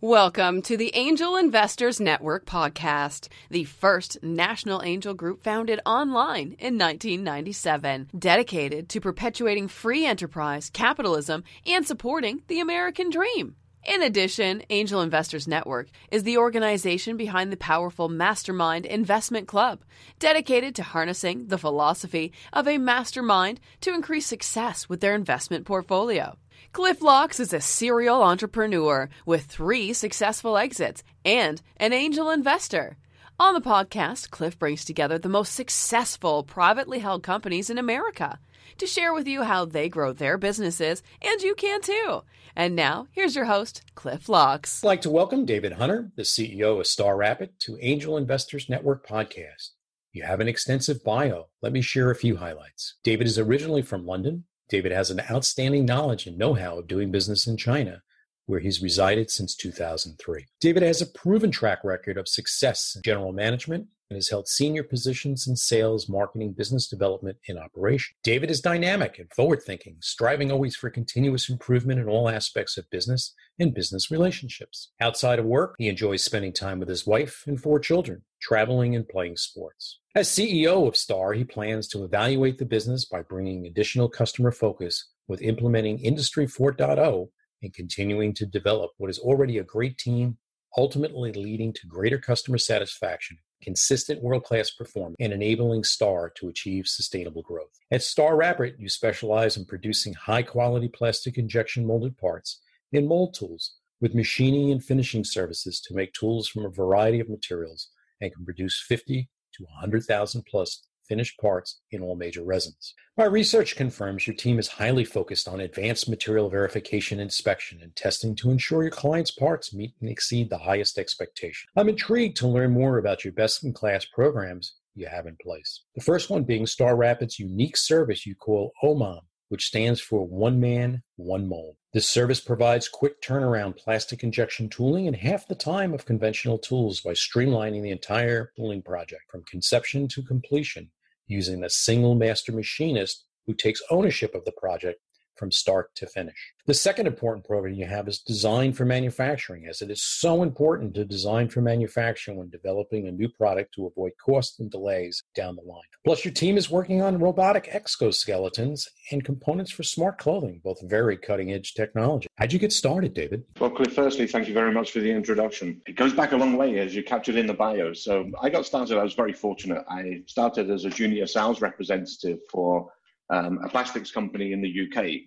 Welcome to the Angel Investors Network podcast, the first national angel group founded online in 1997, dedicated to perpetuating free enterprise, capitalism, and supporting the American dream. In addition, Angel Investors Network is the organization behind the powerful Mastermind Investment Club, dedicated to harnessing the philosophy of a mastermind to increase success with their investment portfolio. Cliff Locks is a serial entrepreneur with three successful exits and an angel investor. On the podcast, Cliff brings together the most successful privately held companies in America to share with you how they grow their businesses, and you can too. And now, here's your host, Cliff Locks. I'd like to welcome David Hunter, the CEO of Star Rapid, to Angel Investors Network podcast. You have an extensive bio. Let me share a few highlights. David is originally from London, David has an outstanding knowledge and know how of doing business in China, where he's resided since 2003. David has a proven track record of success in general management and has held senior positions in sales, marketing, business development, and operation. David is dynamic and forward thinking, striving always for continuous improvement in all aspects of business and business relationships. Outside of work, he enjoys spending time with his wife and four children, traveling and playing sports. As CEO of Star, he plans to evaluate the business by bringing additional customer focus with implementing Industry 4.0 and continuing to develop what is already a great team, ultimately leading to greater customer satisfaction consistent world class performance, and enabling STAR to achieve sustainable growth. At Star Rapid, you specialize in producing high quality plastic injection molded parts and mold tools with machining and finishing services to make tools from a variety of materials and can produce 50 to 100,000 plus finished parts in all major resins. My research confirms your team is highly focused on advanced material verification, inspection, and testing to ensure your clients' parts meet and exceed the highest expectation. I'm intrigued to learn more about your best in class programs you have in place. The first one being Star Rapids' unique service you call OMOM, which stands for One Man, One Mold. This service provides quick turnaround plastic injection tooling in half the time of conventional tools by streamlining the entire tooling project from conception to completion using a single master machinist who takes ownership of the project from start to finish. The second important program you have is design for manufacturing, as it is so important to design for manufacturing when developing a new product to avoid costs and delays down the line. Plus, your team is working on robotic exoskeletons and components for smart clothing, both very cutting edge technology. How'd you get started, David? Well, Cliff, firstly, thank you very much for the introduction. It goes back a long way, as you captured in the bio. So I got started, I was very fortunate. I started as a junior sales representative for um, a plastics company in the UK.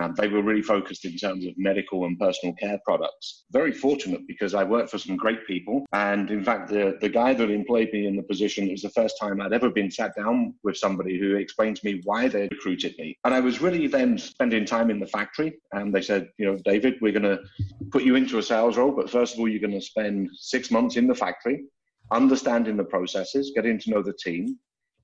Um, they were really focused in terms of medical and personal care products. Very fortunate because I worked for some great people. And in fact, the, the guy that employed me in the position, it was the first time I'd ever been sat down with somebody who explained to me why they recruited me. And I was really then spending time in the factory. And they said, you know, David, we're going to put you into a sales role. But first of all, you're going to spend six months in the factory, understanding the processes, getting to know the team,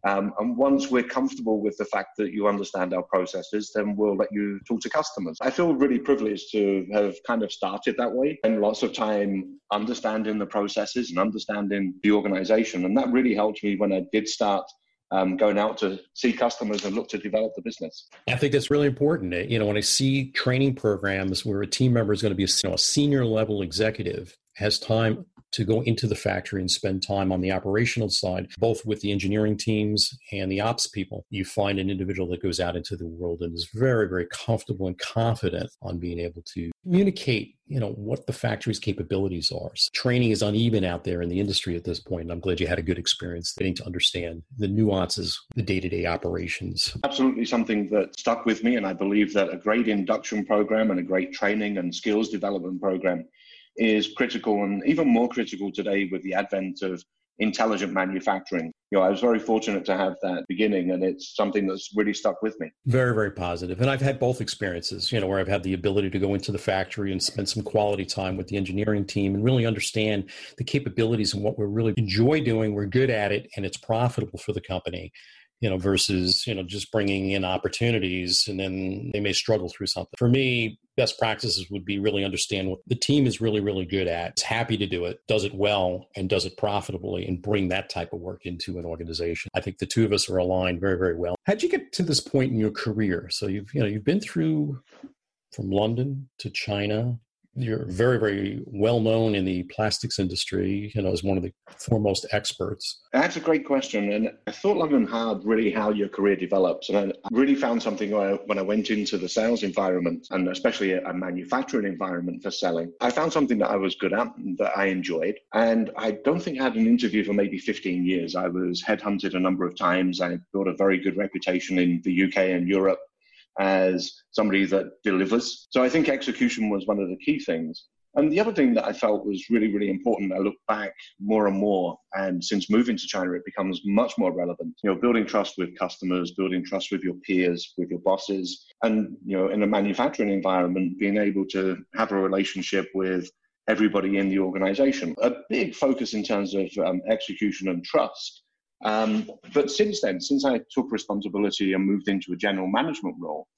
um, and once we're comfortable with the fact that you understand our processes, then we'll let you talk to customers. I feel really privileged to have kind of started that way and lots of time understanding the processes and understanding the organization. And that really helped me when I did start um, going out to see customers and look to develop the business. I think that's really important. You know, when I see training programs where a team member is going to be a, you know, a senior level executive has time to go into the factory and spend time on the operational side, both with the engineering teams and the ops people. You find an individual that goes out into the world and is very, very comfortable and confident on being able to communicate you know what the factory's capabilities are training is uneven out there in the industry at this point and i'm glad you had a good experience getting to understand the nuances the day-to-day operations absolutely something that stuck with me and i believe that a great induction program and a great training and skills development program is critical and even more critical today with the advent of intelligent manufacturing. You know, I was very fortunate to have that beginning and it's something that's really stuck with me. Very, very positive. And I've had both experiences, you know, where I've had the ability to go into the factory and spend some quality time with the engineering team and really understand the capabilities and what we really enjoy doing. We're good at it and it's profitable for the company you know, versus, you know, just bringing in opportunities and then they may struggle through something. For me, best practices would be really understand what the team is really, really good at, It's happy to do it, does it well, and does it profitably, and bring that type of work into an organization. I think the two of us are aligned very, very well. How'd you get to this point in your career? So you've, you know, you've been through from London to China you're very, very well known in the plastics industry, you know, as one of the foremost experts. That's a great question. And I thought long and hard really how your career develops. And I really found something when I went into the sales environment and especially a manufacturing environment for selling. I found something that I was good at, that I enjoyed. And I don't think I had an interview for maybe 15 years. I was headhunted a number of times. I built a very good reputation in the UK and Europe as somebody that delivers. So I think execution was one of the key things. And the other thing that I felt was really, really important, I look back more and more, and since moving to China, it becomes much more relevant. You know, building trust with customers, building trust with your peers, with your bosses, and you know, in a manufacturing environment, being able to have a relationship with everybody in the organization. A big focus in terms of um, execution and trust. Um, but since then, since I took responsibility and moved into a general management role,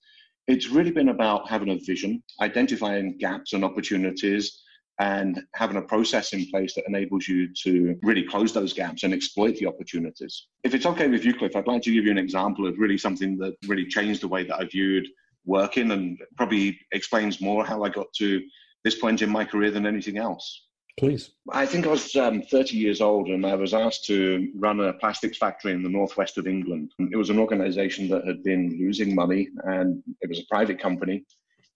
it's really been about having a vision, identifying gaps and opportunities, and having a process in place that enables you to really close those gaps and exploit the opportunities. If it's okay with you, Cliff, I'd like to give you an example of really something that really changed the way that I viewed working and probably explains more how I got to this point in my career than anything else. Please. I think I was um, 30 years old and I was asked to run a plastics factory in the northwest of England. It was an organization that had been losing money and it was a private company.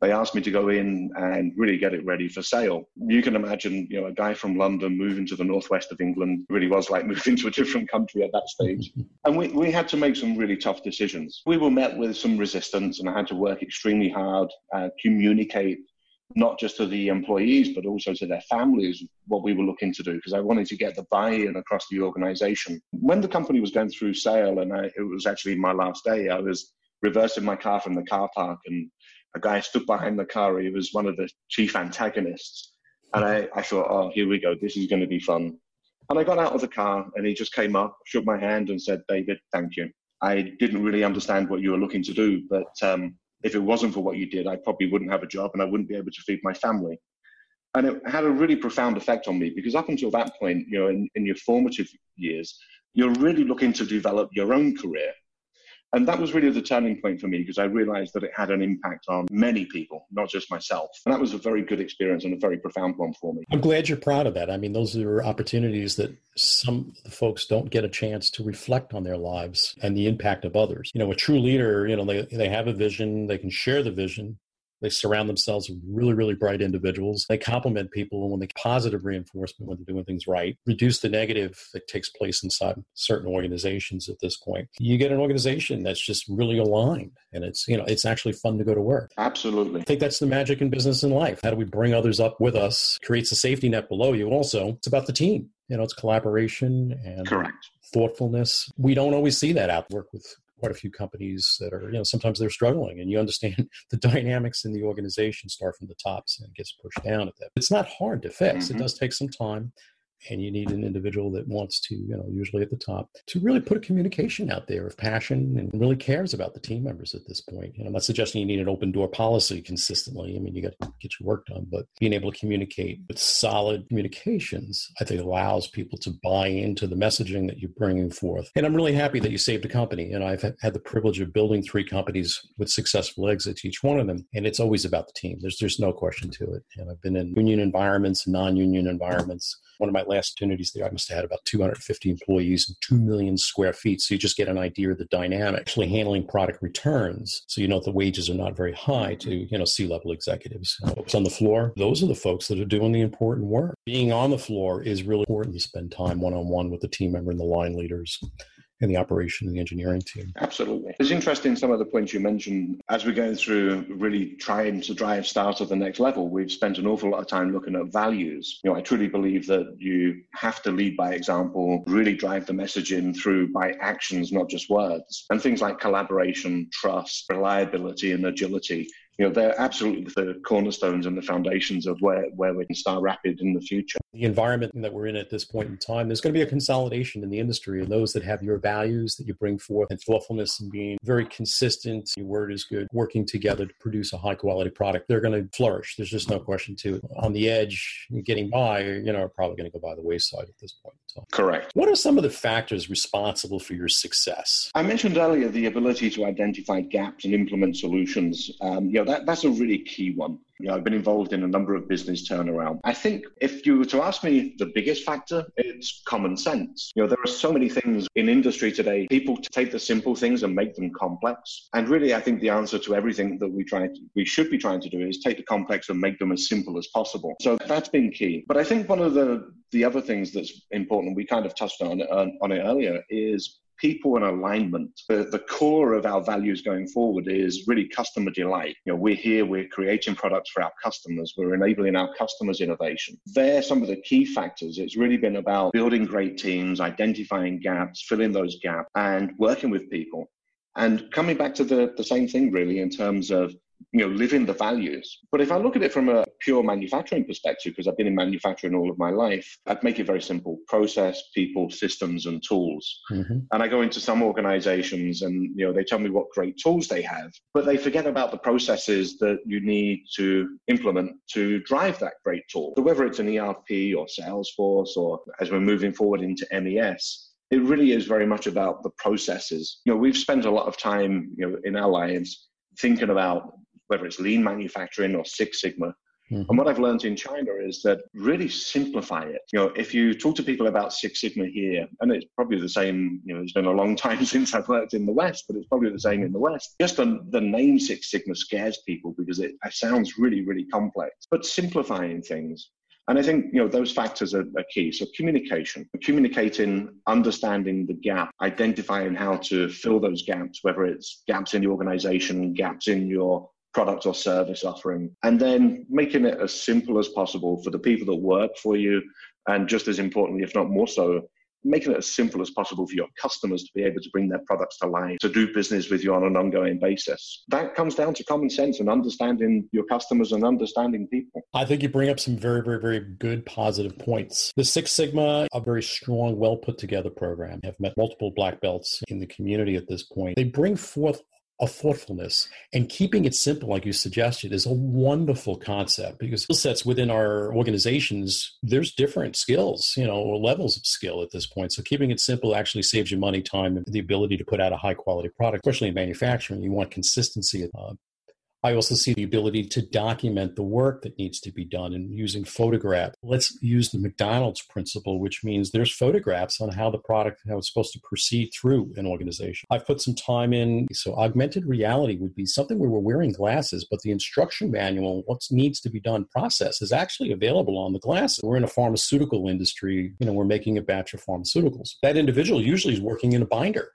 They asked me to go in and really get it ready for sale. You can imagine, you know, a guy from London moving to the northwest of England really was like moving to a different country at that stage. and we, we had to make some really tough decisions. We were met with some resistance and I had to work extremely hard, uh, communicate not just to the employees, but also to their families, what we were looking to do, because I wanted to get the buy in across the organization. When the company was going through sale, and I, it was actually my last day, I was reversing my car from the car park, and a guy stood behind the car. He was one of the chief antagonists. And I, I thought, oh, here we go. This is going to be fun. And I got out of the car, and he just came up, shook my hand, and said, David, thank you. I didn't really understand what you were looking to do, but um, if it wasn't for what you did, I probably wouldn't have a job and I wouldn't be able to feed my family. And it had a really profound effect on me because up until that point, you know, in, in your formative years, you're really looking to develop your own career and that was really the turning point for me because I realized that it had an impact on many people, not just myself. And that was a very good experience and a very profound one for me. I'm glad you're proud of that. I mean, those are opportunities that some folks don't get a chance to reflect on their lives and the impact of others. You know, a true leader, you know, they, they have a vision, they can share the vision, they surround themselves with really, really bright individuals. They compliment people when they positive reinforcement when they're doing things right, reduce the negative that takes place inside certain organizations at this point. You get an organization that's just really aligned and it's, you know, it's actually fun to go to work. Absolutely. I think that's the magic in business and life. How do we bring others up with us? Creates a safety net below you. Also, it's about the team. You know, it's collaboration and Correct. thoughtfulness. We don't always see that out work with quite a few companies that are, you know, sometimes they're struggling and you understand the dynamics in the organization start from the top and it gets pushed down at that. It's not hard to fix. Mm-hmm. It does take some time and you need an individual that wants to you know usually at the top to really put a communication out there of passion and really cares about the team members at this point. You i'm not suggesting you need an open door policy consistently. I mean you got to get your work done but being able to communicate with solid communications i think allows people to buy into the messaging that you're bringing forth. And i'm really happy that you saved a company. And i've had the privilege of building three companies with successful exits each one of them and it's always about the team. There's there's no question to it. And i've been in union environments non-union environments one of my last opportunities there, I must have had about 250 employees and 2 million square feet. So you just get an idea of the dynamic. Actually handling product returns. So you know the wages are not very high to, you know, C-level executives. Uh, folks on the floor, those are the folks that are doing the important work. Being on the floor is really important. You spend time one-on-one with the team member and the line leaders in the operation and the engineering team. Absolutely. It's interesting some of the points you mentioned as we're going through really trying to drive Star to the next level. We've spent an awful lot of time looking at values. You know, I truly believe that you have to lead by example, really drive the messaging through by actions, not just words. And things like collaboration, trust, reliability, and agility you know, they're absolutely the cornerstones and the foundations of where, where we can Star Rapid in the future. The environment that we're in at this point in time, there's going to be a consolidation in the industry, and those that have your values that you bring forth and thoughtfulness and being very consistent, your word is good, working together to produce a high quality product, they're going to flourish. There's just no question to it. On the edge, getting by, you know, are probably going to go by the wayside at this point in time. Correct. What are some of the factors responsible for your success? I mentioned earlier the ability to identify gaps and implement solutions. Um, you know, that, that's a really key one. You know, I've been involved in a number of business turnaround. I think if you were to ask me the biggest factor, it's common sense. You know, there are so many things in industry today. People take the simple things and make them complex. And really, I think the answer to everything that we try to, we should be trying to do is take the complex and make them as simple as possible. So that's been key. But I think one of the the other things that's important, we kind of touched on, on, on it earlier, is people and alignment. The, the core of our values going forward is really customer delight. You know, we're here, we're creating products for our customers, we're enabling our customers' innovation. They're some of the key factors. It's really been about building great teams, identifying gaps, filling those gaps, and working with people. And coming back to the, the same thing, really, in terms of you know, living the values. But if I look at it from a pure manufacturing perspective, because I've been in manufacturing all of my life, I'd make it very simple process, people, systems, and tools. Mm-hmm. And I go into some organizations and, you know, they tell me what great tools they have, but they forget about the processes that you need to implement to drive that great tool. So whether it's an ERP or Salesforce or as we're moving forward into MES, it really is very much about the processes. You know, we've spent a lot of time, you know, in our lives thinking about whether it's lean manufacturing or Six Sigma. Mm-hmm. And what I've learned in China is that really simplify it. You know, if you talk to people about Six Sigma here, and it's probably the same, you know, it's been a long time since I've worked in the West, but it's probably the same in the West. Just the, the name Six Sigma scares people because it, it sounds really, really complex. But simplifying things, and I think you know those factors are, are, key. So communication, communicating, understanding the gap, identifying how to fill those gaps, whether it's gaps in the organization, gaps in your product or service offering, and then making it as simple as possible for the people that work for you, and just as importantly, if not more so, making it as simple as possible for your customers to be able to bring their products to life, to do business with you on an ongoing basis. That comes down to common sense and understanding your customers and understanding people. I think you bring up some very, very, very good positive points. The Six Sigma, a very strong, well put together program. Have met multiple black belts in the community at this point. They bring forth of thoughtfulness and keeping it simple, like you suggested, is a wonderful concept because skill sets within our organizations, there's different skills, you know, or levels of skill at this point. So keeping it simple actually saves you money, time, and the ability to put out a high quality product, especially in manufacturing. You want consistency. Uh, I also see the ability to document the work that needs to be done and using photographs. Let's use the McDonald's principle, which means there's photographs on how the product, how it's supposed to proceed through an organization. I've put some time in. So augmented reality would be something where we're wearing glasses, but the instruction manual, what needs to be done process is actually available on the glasses. We're in a pharmaceutical industry, you know, we're making a batch of pharmaceuticals. That individual usually is working in a binder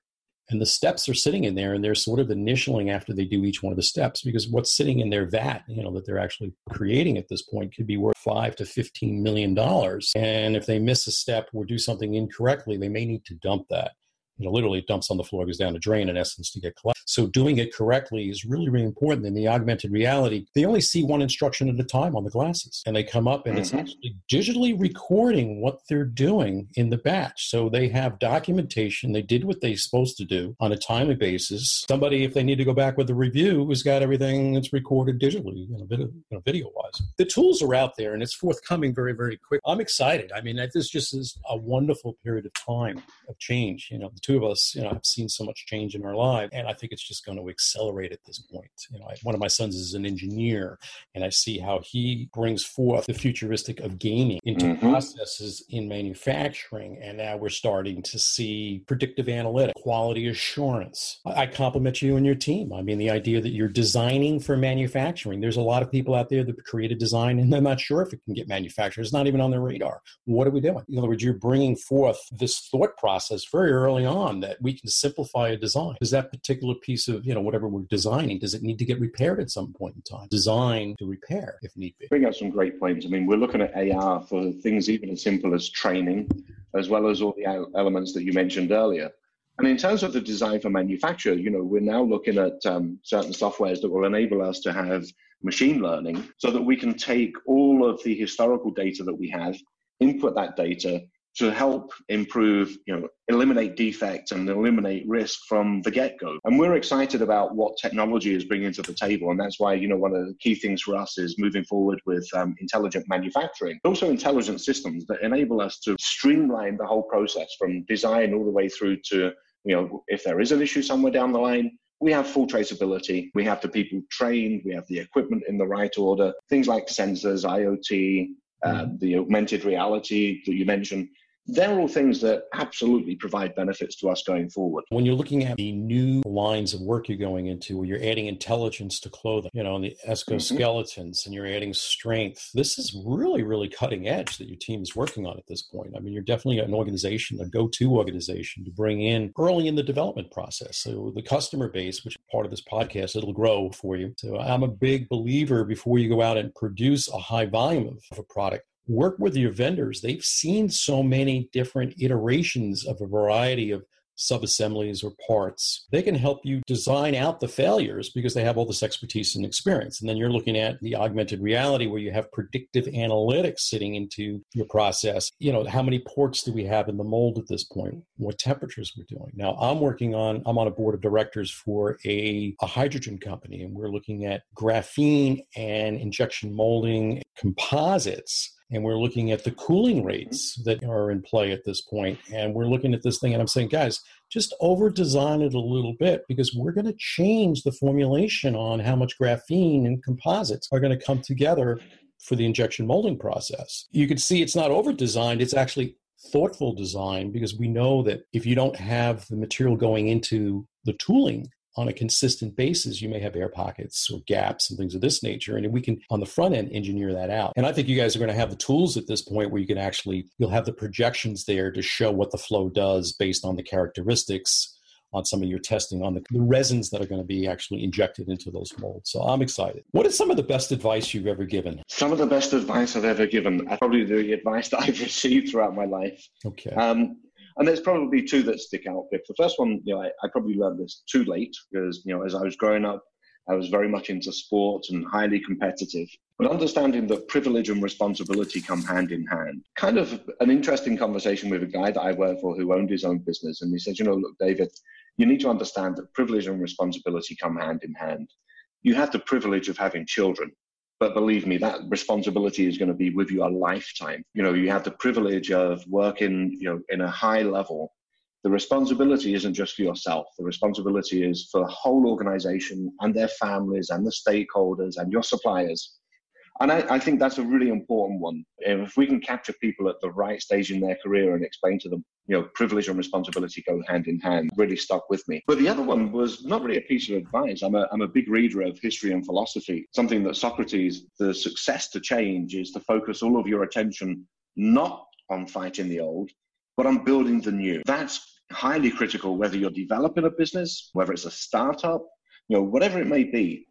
and the steps are sitting in there and they're sort of initialing after they do each one of the steps because what's sitting in their vat you know that they're actually creating at this point could be worth 5 to 15 million dollars. And if they miss a step or do something incorrectly they may need to dump that you know, literally it dumps on the floor, goes down a drain in essence to get collected. So doing it correctly is really, really important. In the augmented reality, they only see one instruction at a time on the glasses. And they come up and mm-hmm. it's actually digitally recording what they're doing in the batch. So they have documentation. They did what they're supposed to do on a timely basis. Somebody, if they need to go back with a review, has got everything that's recorded digitally, you know, video, you know, video wise. The tools are out there and it's forthcoming very, very quick. I'm excited. I mean, this just is a wonderful period of time of change. You know, the two of us, you know, have seen so much change in our lives, and I think it's just going to accelerate at this point. You know, I, one of my sons is an engineer, and I see how he brings forth the futuristic of gaming into mm-hmm. processes in manufacturing, and now we're starting to see predictive analytics, quality assurance. I, I compliment you and your team. I mean, the idea that you're designing for manufacturing. There's a lot of people out there that create a design, and they're not sure if it can get manufactured. It's not even on their radar. What are we doing? In other words, you're bringing forth this thought process very early on on that we can simplify a design. Does that particular piece of, you know, whatever we're designing, does it need to get repaired at some point in time? Design to repair if need be. Bring up some great points. I mean, we're looking at AR for things even as simple as training, as well as all the elements that you mentioned earlier. And in terms of the design for manufacture, you know, we're now looking at um, certain softwares that will enable us to have machine learning so that we can take all of the historical data that we have, input that data, to help improve, you know, eliminate defects and eliminate risk from the get-go. And we're excited about what technology is bringing to the table, and that's why, you know, one of the key things for us is moving forward with um, intelligent manufacturing, also intelligent systems that enable us to streamline the whole process from design all the way through to, you know, if there is an issue somewhere down the line, we have full traceability. We have the people trained. We have the equipment in the right order. Things like sensors, IoT, uh, the augmented reality that you mentioned they're all things that absolutely provide benefits to us going forward. When you're looking at the new lines of work you're going into, where you're adding intelligence to clothing, you know, and the exoskeletons, mm-hmm. and you're adding strength, this is really, really cutting edge that your team is working on at this point. I mean, you're definitely an organization, a go to organization to bring in early in the development process. So the customer base, which is part of this podcast, it'll grow for you. So I'm a big believer before you go out and produce a high volume of, of a product work with your vendors. They've seen so many different iterations of a variety of subassemblies or parts. They can help you design out the failures because they have all this expertise and experience. And then you're looking at the augmented reality where you have predictive analytics sitting into your process. You know, how many ports do we have in the mold at this point? What temperatures we're doing. Now, I'm working on, I'm on a board of directors for a, a hydrogen company, and we're looking at graphene and injection molding composites and we're looking at the cooling rates that are in play at this point. And we're looking at this thing and i'm saying guys just over design it a little bit because we're going to change the formulation on how much graphene and composites are going to come together for the injection molding process. You can see it's not over designed it's actually thoughtful design because we know that if you don't have the material going into the tooling on a consistent basis, you may have air pockets or gaps and things of this nature. And we can, on the front end, engineer that out. And I think you guys are going to have the tools at this point where you can actually, you'll have the projections there to show what the flow does based on the characteristics on some of your testing on the, the resins that are going to be actually injected into those molds. So I'm excited. What is some of the best advice you've ever given? Some of the best advice I've ever given, probably the advice that I've received throughout my life. Okay. Um, and there's probably two that stick out. The first one, you know, I, I probably learned this too late because, you know, as I was growing up, I was very much into sports and highly competitive. But understanding that privilege and responsibility come hand in hand. Kind of an interesting conversation with a guy that I work for who owned his own business. And he said, you know, look, David, you need to understand that privilege and responsibility come hand in hand. You have the privilege of having children. But believe me, that responsibility is going to be with you a lifetime. You know, you have the privilege of working, you know, in a high level. The responsibility isn't just for yourself. The responsibility is for the whole organization and their families and the stakeholders and your suppliers. And I, I, think that's a really important one. If we can capture people at the right stage in their career and explain to them, you know, privilege and responsibility go hand in hand, really stuck with me. But the other one was not really a piece of advice. I'm a, I'm a big reader of history and philosophy. Something that Socrates, the success to change is to focus all of your attention not on fighting the old, but on building the new. That's highly critical whether you're developing a business, whether it's a startup, you know, whatever it may be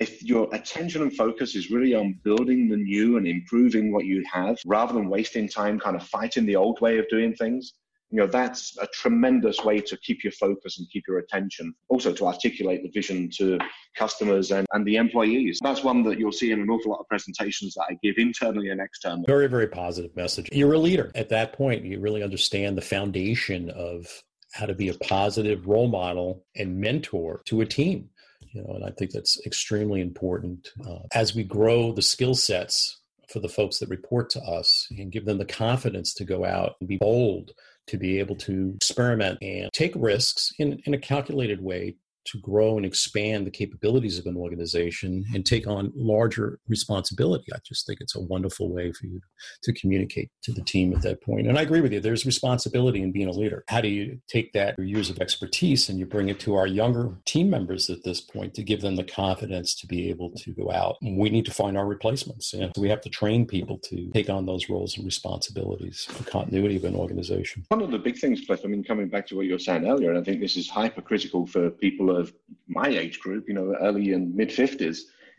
if your attention and focus is really on building the new and improving what you have rather than wasting time kind of fighting the old way of doing things you know that's a tremendous way to keep your focus and keep your attention. Also to articulate the vision to customers and, and the employees. That's one that you'll see in an awful lot of presentations that i give internally and externally. Very very positive message. You're a leader. At that point you really understand the foundation of how to be a positive role model and mentor to a team you know, and I think that's extremely important uh, as we grow the skill sets for the folks that report to us and give them the confidence to go out and be bold to be able to experiment and take risks in, in a calculated way to grow and expand the capabilities of an organization and take on larger responsibility. I just think it's a wonderful way for you to communicate to the team at that point. And I agree with you, there's responsibility in being a leader. How do you take that years of expertise and you bring it to our younger team members at this point to give them the confidence to be able to go out? We need to find our replacements. We have to train people to take on those roles and responsibilities for continuity of an organization. One of the big things, Cliff, I mean, coming back to what you were saying earlier, and I think this is hypercritical for people of my age group, you know, early and mid 50s,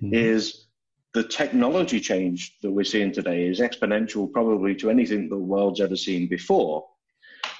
mm-hmm. is the technology change that we're seeing today is exponential probably to anything the world's ever seen before.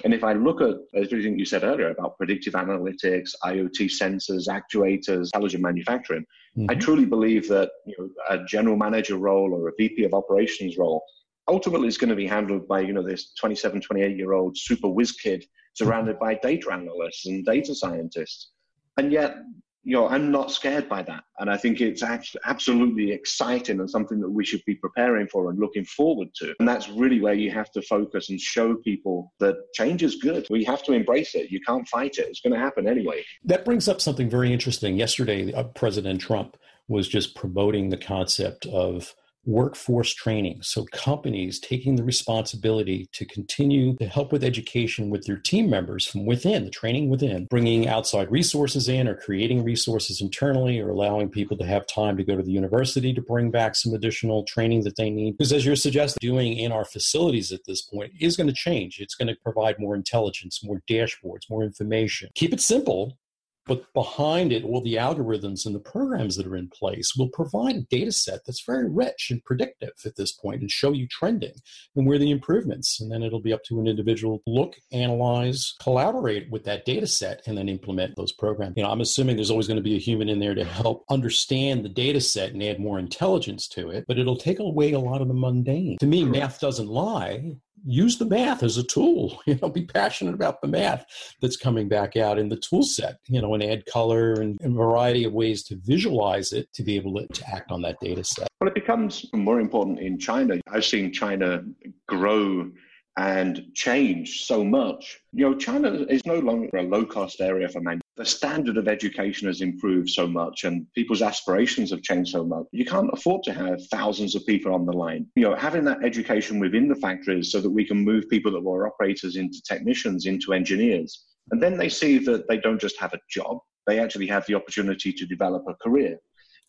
And if I look at everything you said earlier about predictive analytics, IoT sensors, actuators, intelligent manufacturing, mm-hmm. I truly believe that you know, a general manager role or a VP of operations role ultimately is going to be handled by you know this 27, 28 year old super whiz kid surrounded by data analysts and data scientists. And yet, you know, I'm not scared by that. And I think it's absolutely exciting and something that we should be preparing for and looking forward to. And that's really where you have to focus and show people that change is good. We have to embrace it. You can't fight it. It's going to happen anyway. That brings up something very interesting. Yesterday, uh, President Trump was just promoting the concept of workforce training. So, companies taking the responsibility to continue to help with education with their team members from within, the training within, bringing outside resources in or creating resources internally or allowing people to have time to go to the university to bring back some additional training that they need. Because, as you're suggesting, doing in our facilities at this point is going to change. It's going to provide more intelligence, more dashboards, more information. Keep it simple, but behind it, all the algorithms and the programs that are in place will provide a data set that's very rich and predictive at this point and show you trending and where the improvements. And then it'll be up to an individual to look, analyze, collaborate with that data set, and then implement those programs. You know, I'm assuming there's always going to be a human in there to help understand the data set and add more intelligence to it, but it'll take away a lot of the mundane. To me, math doesn't lie use the math as a tool you know be passionate about the math that's coming back out in the tool set you know and add color and, a variety of ways to visualize it to be able to, to act on that data set. Well it becomes more important in china. I've seen china grow and change so much. You know, China is no longer a low cost area for manufacturing. The standard of education has improved so much and people's aspirations have changed so much. You can't afford to have thousands of people on the line. You know, having that education within the factories so that we can move people that were operators into technicians, into engineers. And then they see that they don't just have a job, they actually have the opportunity to develop a career.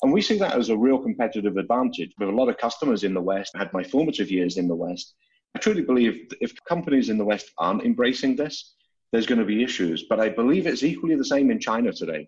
And we see that as a real competitive advantage. With a lot of customers in the West, I had my formative years in the West, I truly believe if companies in the West aren't embracing this, there's going to be issues. But I believe it's equally the same in China today.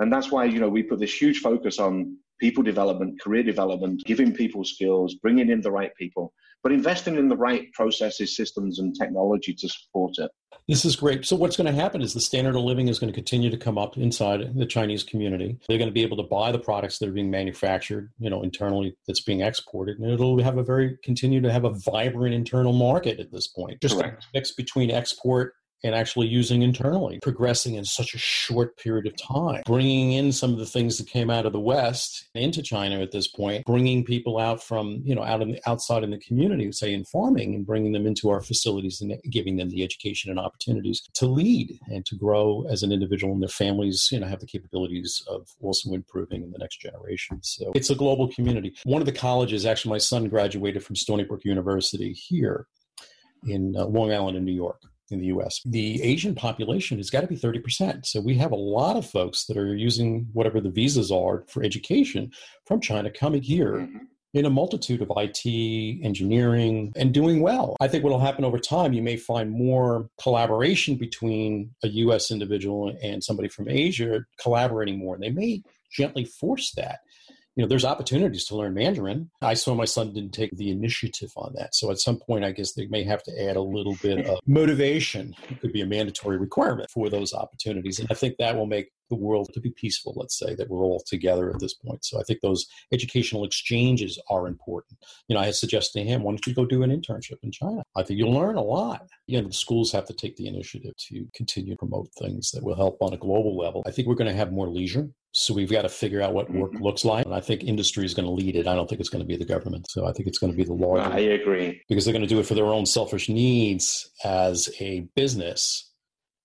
And that's why, you know, we put this huge focus on people development, career development, giving people skills, bringing in the right people, but investing in the right processes, systems, and technology to support it. This is great. So, what's going to happen is the standard of living is going to continue to come up inside the Chinese community. They're going to be able to buy the products that are being manufactured, you know, internally that's being exported, and it'll have a very continue to have a vibrant internal market at this point. Just Correct. a mix between export and actually using internally, progressing in such a short period of time, bringing in some of the things that came out of the West into China at this point, bringing people out from, you know, out in the, outside in the community, say in farming, and bringing them into our facilities and giving them the education and opportunities to lead and to grow as an individual and their families, you know, have the capabilities of also improving in the next generation. So it's a global community. One of the colleges, actually, my son graduated from Stony Brook University here in uh, Long Island in New York in the US. The Asian population has got to be 30%. So we have a lot of folks that are using whatever the visas are for education from China coming here. Mm-hmm. In a multitude of IT, engineering, and doing well. I think what will happen over time, you may find more collaboration between a US individual and somebody from Asia collaborating more. They may gently force that you know, there's opportunities to learn Mandarin. I saw my son didn't take the initiative on that. So at some point, I guess they may have to add a little bit of motivation. It could be a mandatory requirement for those opportunities. And I think that will make the world to be peaceful, let's say, that we're all together at this point. So I think those educational exchanges are important. You know, I had suggested to him, why don't you go do an internship in China? I think you'll learn a lot. You know, the schools have to take the initiative to continue to promote things that will help on a global level. I think we're going to have more leisure. So we've got to figure out what work mm-hmm. looks like. And I think industry is going to lead it. I don't think it's going to be the government. So I think it's going to be the law. I agree. Because they're going to do it for their own selfish needs as a business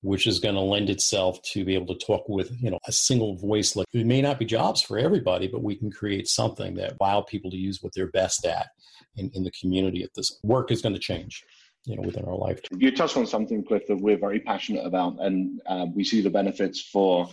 which is going to lend itself to be able to talk with you know a single voice. Like it may not be jobs for everybody but we can create something that allow people to use what they're best at in, in the community at this. Work is going to change you know within our lifetime you touched on something cliff that we're very passionate about and uh, we see the benefits for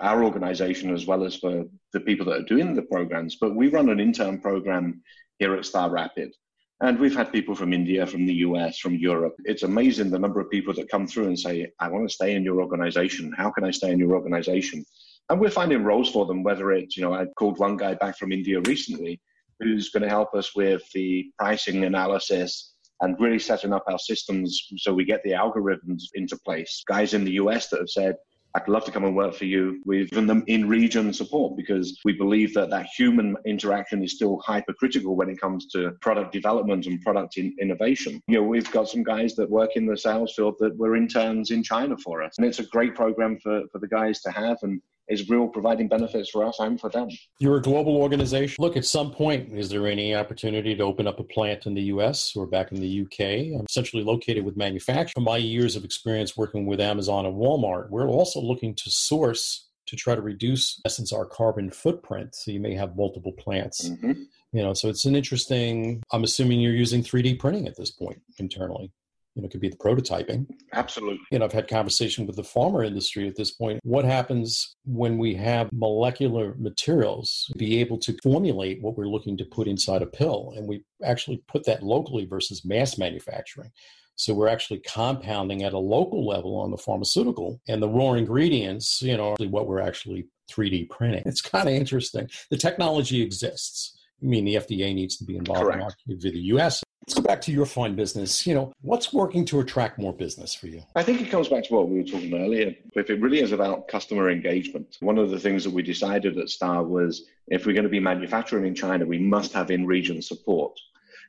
our organization as well as for the people that are doing the programs. But we run an intern program here at star rapid and we've had people from India, from the US, from Europe. It's amazing the number of people that come through and say, I want to stay in your organization. How can I stay in your organization? And we're finding roles for them, whether it's, you know, I called one guy back from India recently who's going to help us with the pricing analysis and really setting up our systems so we get the algorithms into place. Guys in the US that have said, I'd love to come and work for you. We've given them in region support because we believe that that human interaction is still hypercritical when it comes to product development and product in- innovation. You know, we've got some guys that work in the sales field that were interns in China for us. And it's a great program for, for the guys to have. And is real providing benefits for us and for them. You're a global organization. Look, at some point, is there any opportunity to open up a plant in the US or back in the UK? I'm essentially located with manufacturing. From my years of experience working with Amazon and Walmart, we're also looking to source to try to reduce, essence, our carbon footprint. So you may have multiple plants. Mm-hmm. You know, so it's an interesting. I'm assuming you're using 3D printing at this point internally you know, it could be the prototyping. Absolutely. You know, I've had conversation with the pharma industry at this point. What happens when we have molecular materials be able to formulate what we're looking to put inside a pill? And we actually put that locally versus mass manufacturing. So we're actually compounding at a local level on the pharmaceutical and the raw ingredients, you know, what we're actually 3D printing. It's kind of interesting. The technology exists. I mean, the FDA needs to be involved in the US Let's go back to your fine business. You know, what's working to attract more business for you? I think it comes back to what we were talking earlier. If it really is about customer engagement, one of the things that we decided at Star was if we're going to be manufacturing in China, we must have in region support.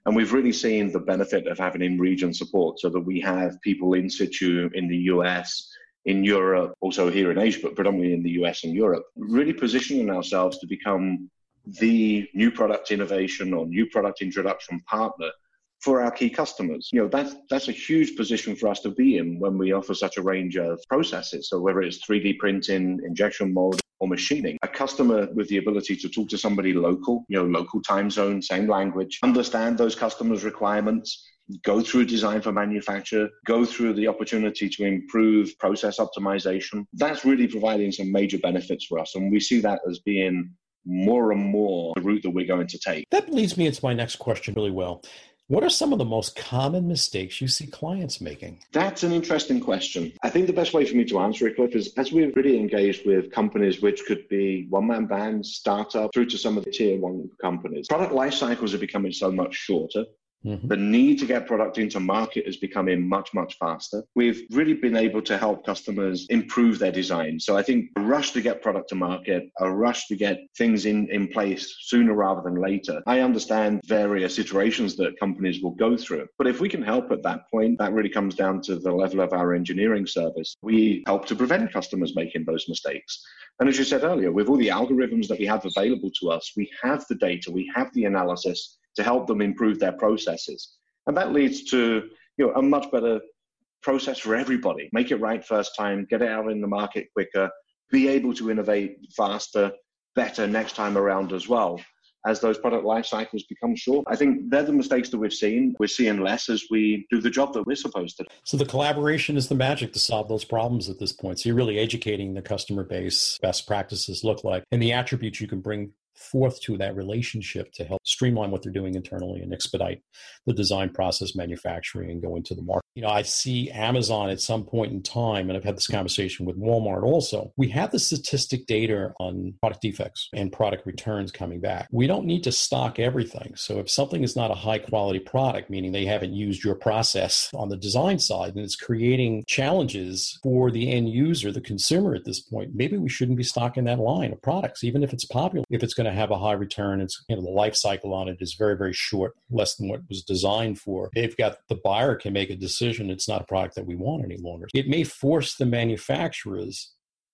And we've really seen the benefit of having in region support so that we have people in situ in the US, in Europe, also here in Asia, but predominantly in the US and Europe, really positioning ourselves to become the new product innovation or new product introduction partner for our key customers. You know, that's that's a huge position for us to be in when we offer such a range of processes. So whether it's 3D printing, injection mold, or machining, a customer with the ability to talk to somebody local, you know, local time zone, same language, understand those customers' requirements, go through design for manufacture, go through the opportunity to improve process optimization. That's really providing some major benefits for us. And we see that as being more and more the route that we're going to take. That leads me into my next question really well. What are some of the most common mistakes you see clients making? That's an interesting question. I think the best way for me to answer it, Cliff, is as we've really engaged with companies which could be one man bands, startup, through to some of the tier one companies, product life cycles are becoming so much shorter. Mm-hmm. The need to get product into market is becoming much, much faster. We've really been able to help customers improve their design. So I think a rush to get product to market, a rush to get things in, in place sooner rather than later. I understand various iterations that companies will go through. But if we can help at that point, that really comes down to the level of our engineering service. We help to prevent customers making those mistakes. And as you said earlier, with all the algorithms that we have available to us, we have the data, we have the analysis to help them improve their processes. And that leads to you know, a much better process for everybody. Make it right first time, get it out in the market quicker, be able to innovate faster, better next time around as well as those product life cycles become short. I think they're the mistakes that we've seen. We're seeing less as we do the job that we're supposed to. So the collaboration is the magic to solve those problems at this point. So you're really educating the customer base, best practices look like, and the attributes you can bring forth to that relationship to help streamline what they're doing internally and expedite the design process, manufacturing, and go into the market. You know, I see Amazon at some point in time, and I've had this conversation with Walmart also. We have the statistic data on product defects and product returns coming back. We don't need to stock everything. So if something is not a high quality product, meaning they haven't used your process on the design side and it's creating challenges for the end user, the consumer at this point, maybe we shouldn't be stocking that line of products, even if it's popular. If it's going to have a high return, it's you know the life cycle on it is very, very short, less than what was designed for. They've got the buyer can make a decision decision it's not a product that we want any longer. It may force the manufacturers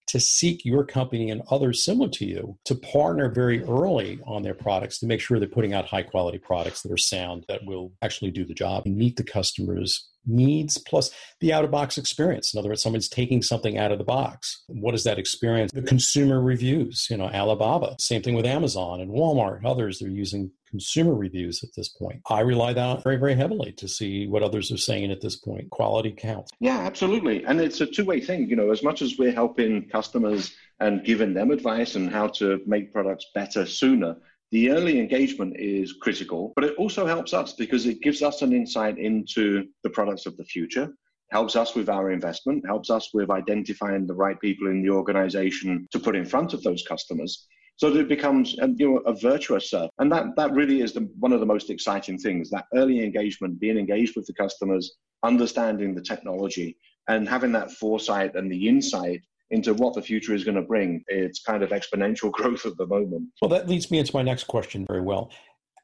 to seek your company and others similar to you to partner very early on their products to make sure they're putting out high quality products that are sound that will actually do the job and meet the customer's needs plus the out of box experience. In other words, someone's taking something out of the box. What is that experience? The consumer reviews, you know, Alibaba, same thing with Amazon and Walmart, and others, they're using consumer reviews at this point. I rely on very, very heavily to see what others are saying at this point. Quality counts. Yeah, absolutely. And it's a two way thing. You know, as much as we're helping customers and giving them advice on how to make products better sooner, the early engagement is critical, but it also helps us because it gives us an insight into the products of the future, helps us with our investment, helps us with identifying the right people in the organization to put in front of those customers. So that it becomes um, you know, a virtuous circle. And that, that really is the, one of the most exciting things that early engagement, being engaged with the customers, understanding the technology, and having that foresight and the insight into what the future is going to bring. It's kind of exponential growth at the moment. Well, that leads me into my next question very well.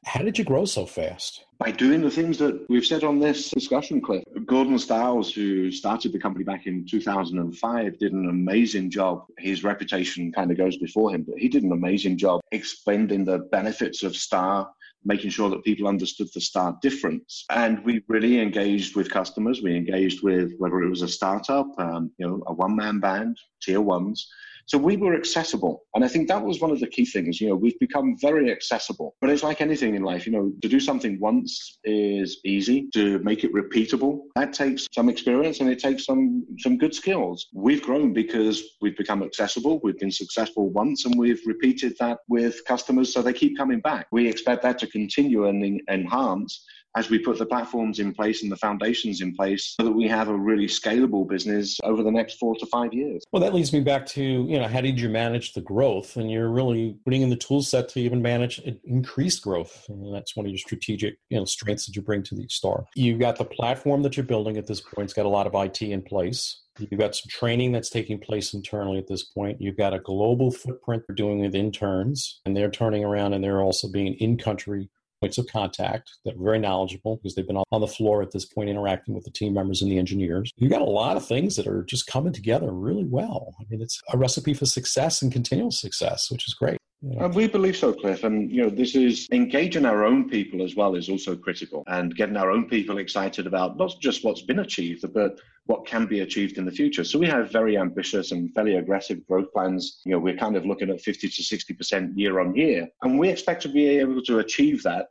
How did you grow so fast? By doing the things that we've said on this discussion, Cliff. Gordon Styles, who started the company back in 2005, did an amazing job. His reputation kind of goes before him, but he did an amazing job explaining the benefits of Star making sure that people understood the star difference. And we really engaged with customers. We engaged with whether it was a startup, um, you know, a one man band, tier ones. So we were accessible. And I think that was one of the key things. You know, we've become very accessible. But it's like anything in life, you know, to do something once is easy. To make it repeatable, that takes some experience and it takes some some good skills. We've grown because we've become accessible. We've been successful once and we've repeated that with customers so they keep coming back. We expect that to continue and enhance as we put the platforms in place and the foundations in place so that we have a really scalable business over the next four to five years. Well, that leads me back to, you know, how did you manage the growth? And you're really putting in the tool set to even manage increased growth. And that's one of your strategic, you know, strengths that you bring to the star. You've got the platform that you're building at this point. It's got a lot of IT in place. You've got some training that's taking place internally at this point. You've got a global footprint you're doing with interns, and they're turning around and they're also being in country points of contact that are very knowledgeable because they've been on the floor at this point interacting with the team members and the engineers. You've got a lot of things that are just coming together really well. I mean, it's a recipe for success and continual success, which is great. Yeah. And we believe so, Cliff. And you know, this is engaging our own people as well is also critical, and getting our own people excited about not just what's been achieved, but what can be achieved in the future. So we have very ambitious and fairly aggressive growth plans. You know, we're kind of looking at 50 to 60 percent year on year, and we expect to be able to achieve that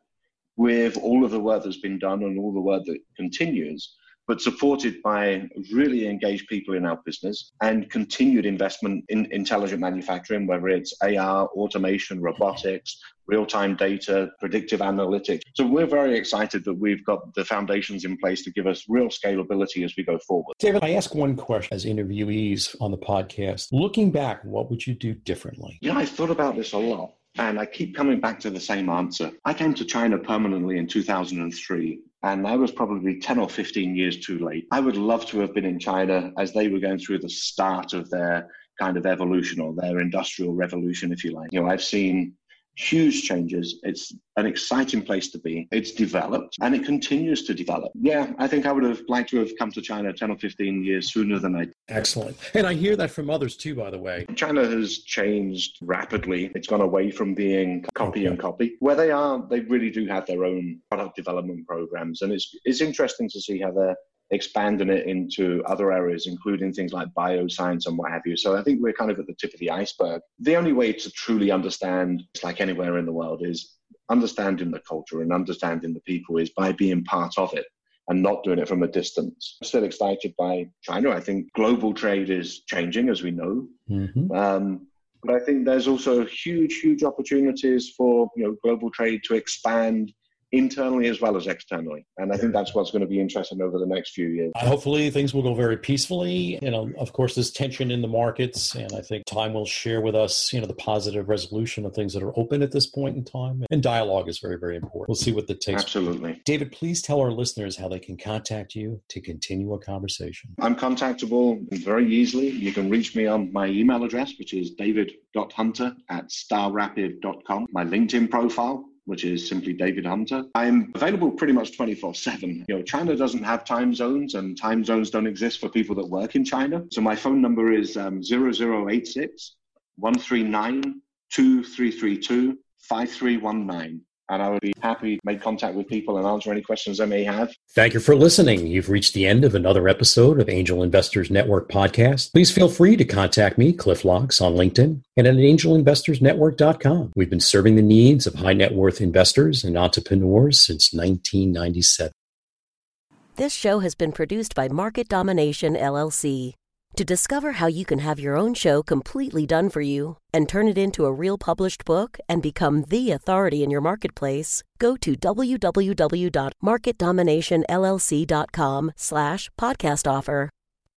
with all of the work that's been done and all the work that continues but supported by really engaged people in our business and continued investment in intelligent manufacturing, whether it's AR, automation, robotics, real time data, predictive analytics. So we're very excited that we've got the foundations in place to give us real scalability as we go forward. David, I ask one question as interviewees on the podcast. Looking back, what would you do differently? Yeah, I thought about this a lot. And I keep coming back to the same answer. I came to China permanently in 2003 and I was probably 10 or 15 years too late. I would love to have been in China as they were going through the start of their kind of evolution or their industrial revolution, if you like. You know, I've seen huge changes. It's an exciting place to be. It's developed and it continues to develop. Yeah, I think I would have liked to have come to China 10 or 15 years sooner than I did. Excellent. And I hear that from others too, by the way. China has changed rapidly. It's gone away from being copy okay. and copy. Where they are, they really do have their own product development programs. And it's, it's interesting to see how they're expanding it into other areas, including things like bioscience and what have you. So I think we're kind of at the tip of the iceberg. The only way to truly understand, it's like anywhere in the world, is understanding the culture and understanding the people is by being part of it and not doing it from a distance. I'm still excited by China. I think global trade is changing, as we know. Mm-hmm. Um, but I think there's also huge, huge opportunities for you know global trade to expand internally as well as externally. And I think that's what's going to be interesting over the next few years. Uh, hopefully, things will go very peacefully. You know, of course, there's tension in the markets, and I think time will share with us, you know, the positive resolution of things that are open at this point in time. And dialogue is very, very important. We'll see what that takes. Absolutely. David, please tell our listeners how they can contact you to continue a conversation. I'm contactable very easily. You can reach me on my email address, which is david.hunter at starrapid.com. My LinkedIn profile which is simply David Hunter. I'm available pretty much 24 7. You know, China doesn't have time zones and time zones don't exist for people that work in China. So my phone number is um, 0086 139 2332 5319 and I would be happy to make contact with people and answer any questions they may have. Thank you for listening. You've reached the end of another episode of Angel Investors Network podcast. Please feel free to contact me, Cliff Locks, on LinkedIn and at angelinvestorsnetwork.com. We've been serving the needs of high net worth investors and entrepreneurs since 1997. This show has been produced by Market Domination LLC. To discover how you can have your own show completely done for you and turn it into a real published book and become the authority in your marketplace, go to www.marketdominationllc.com slash podcast offer.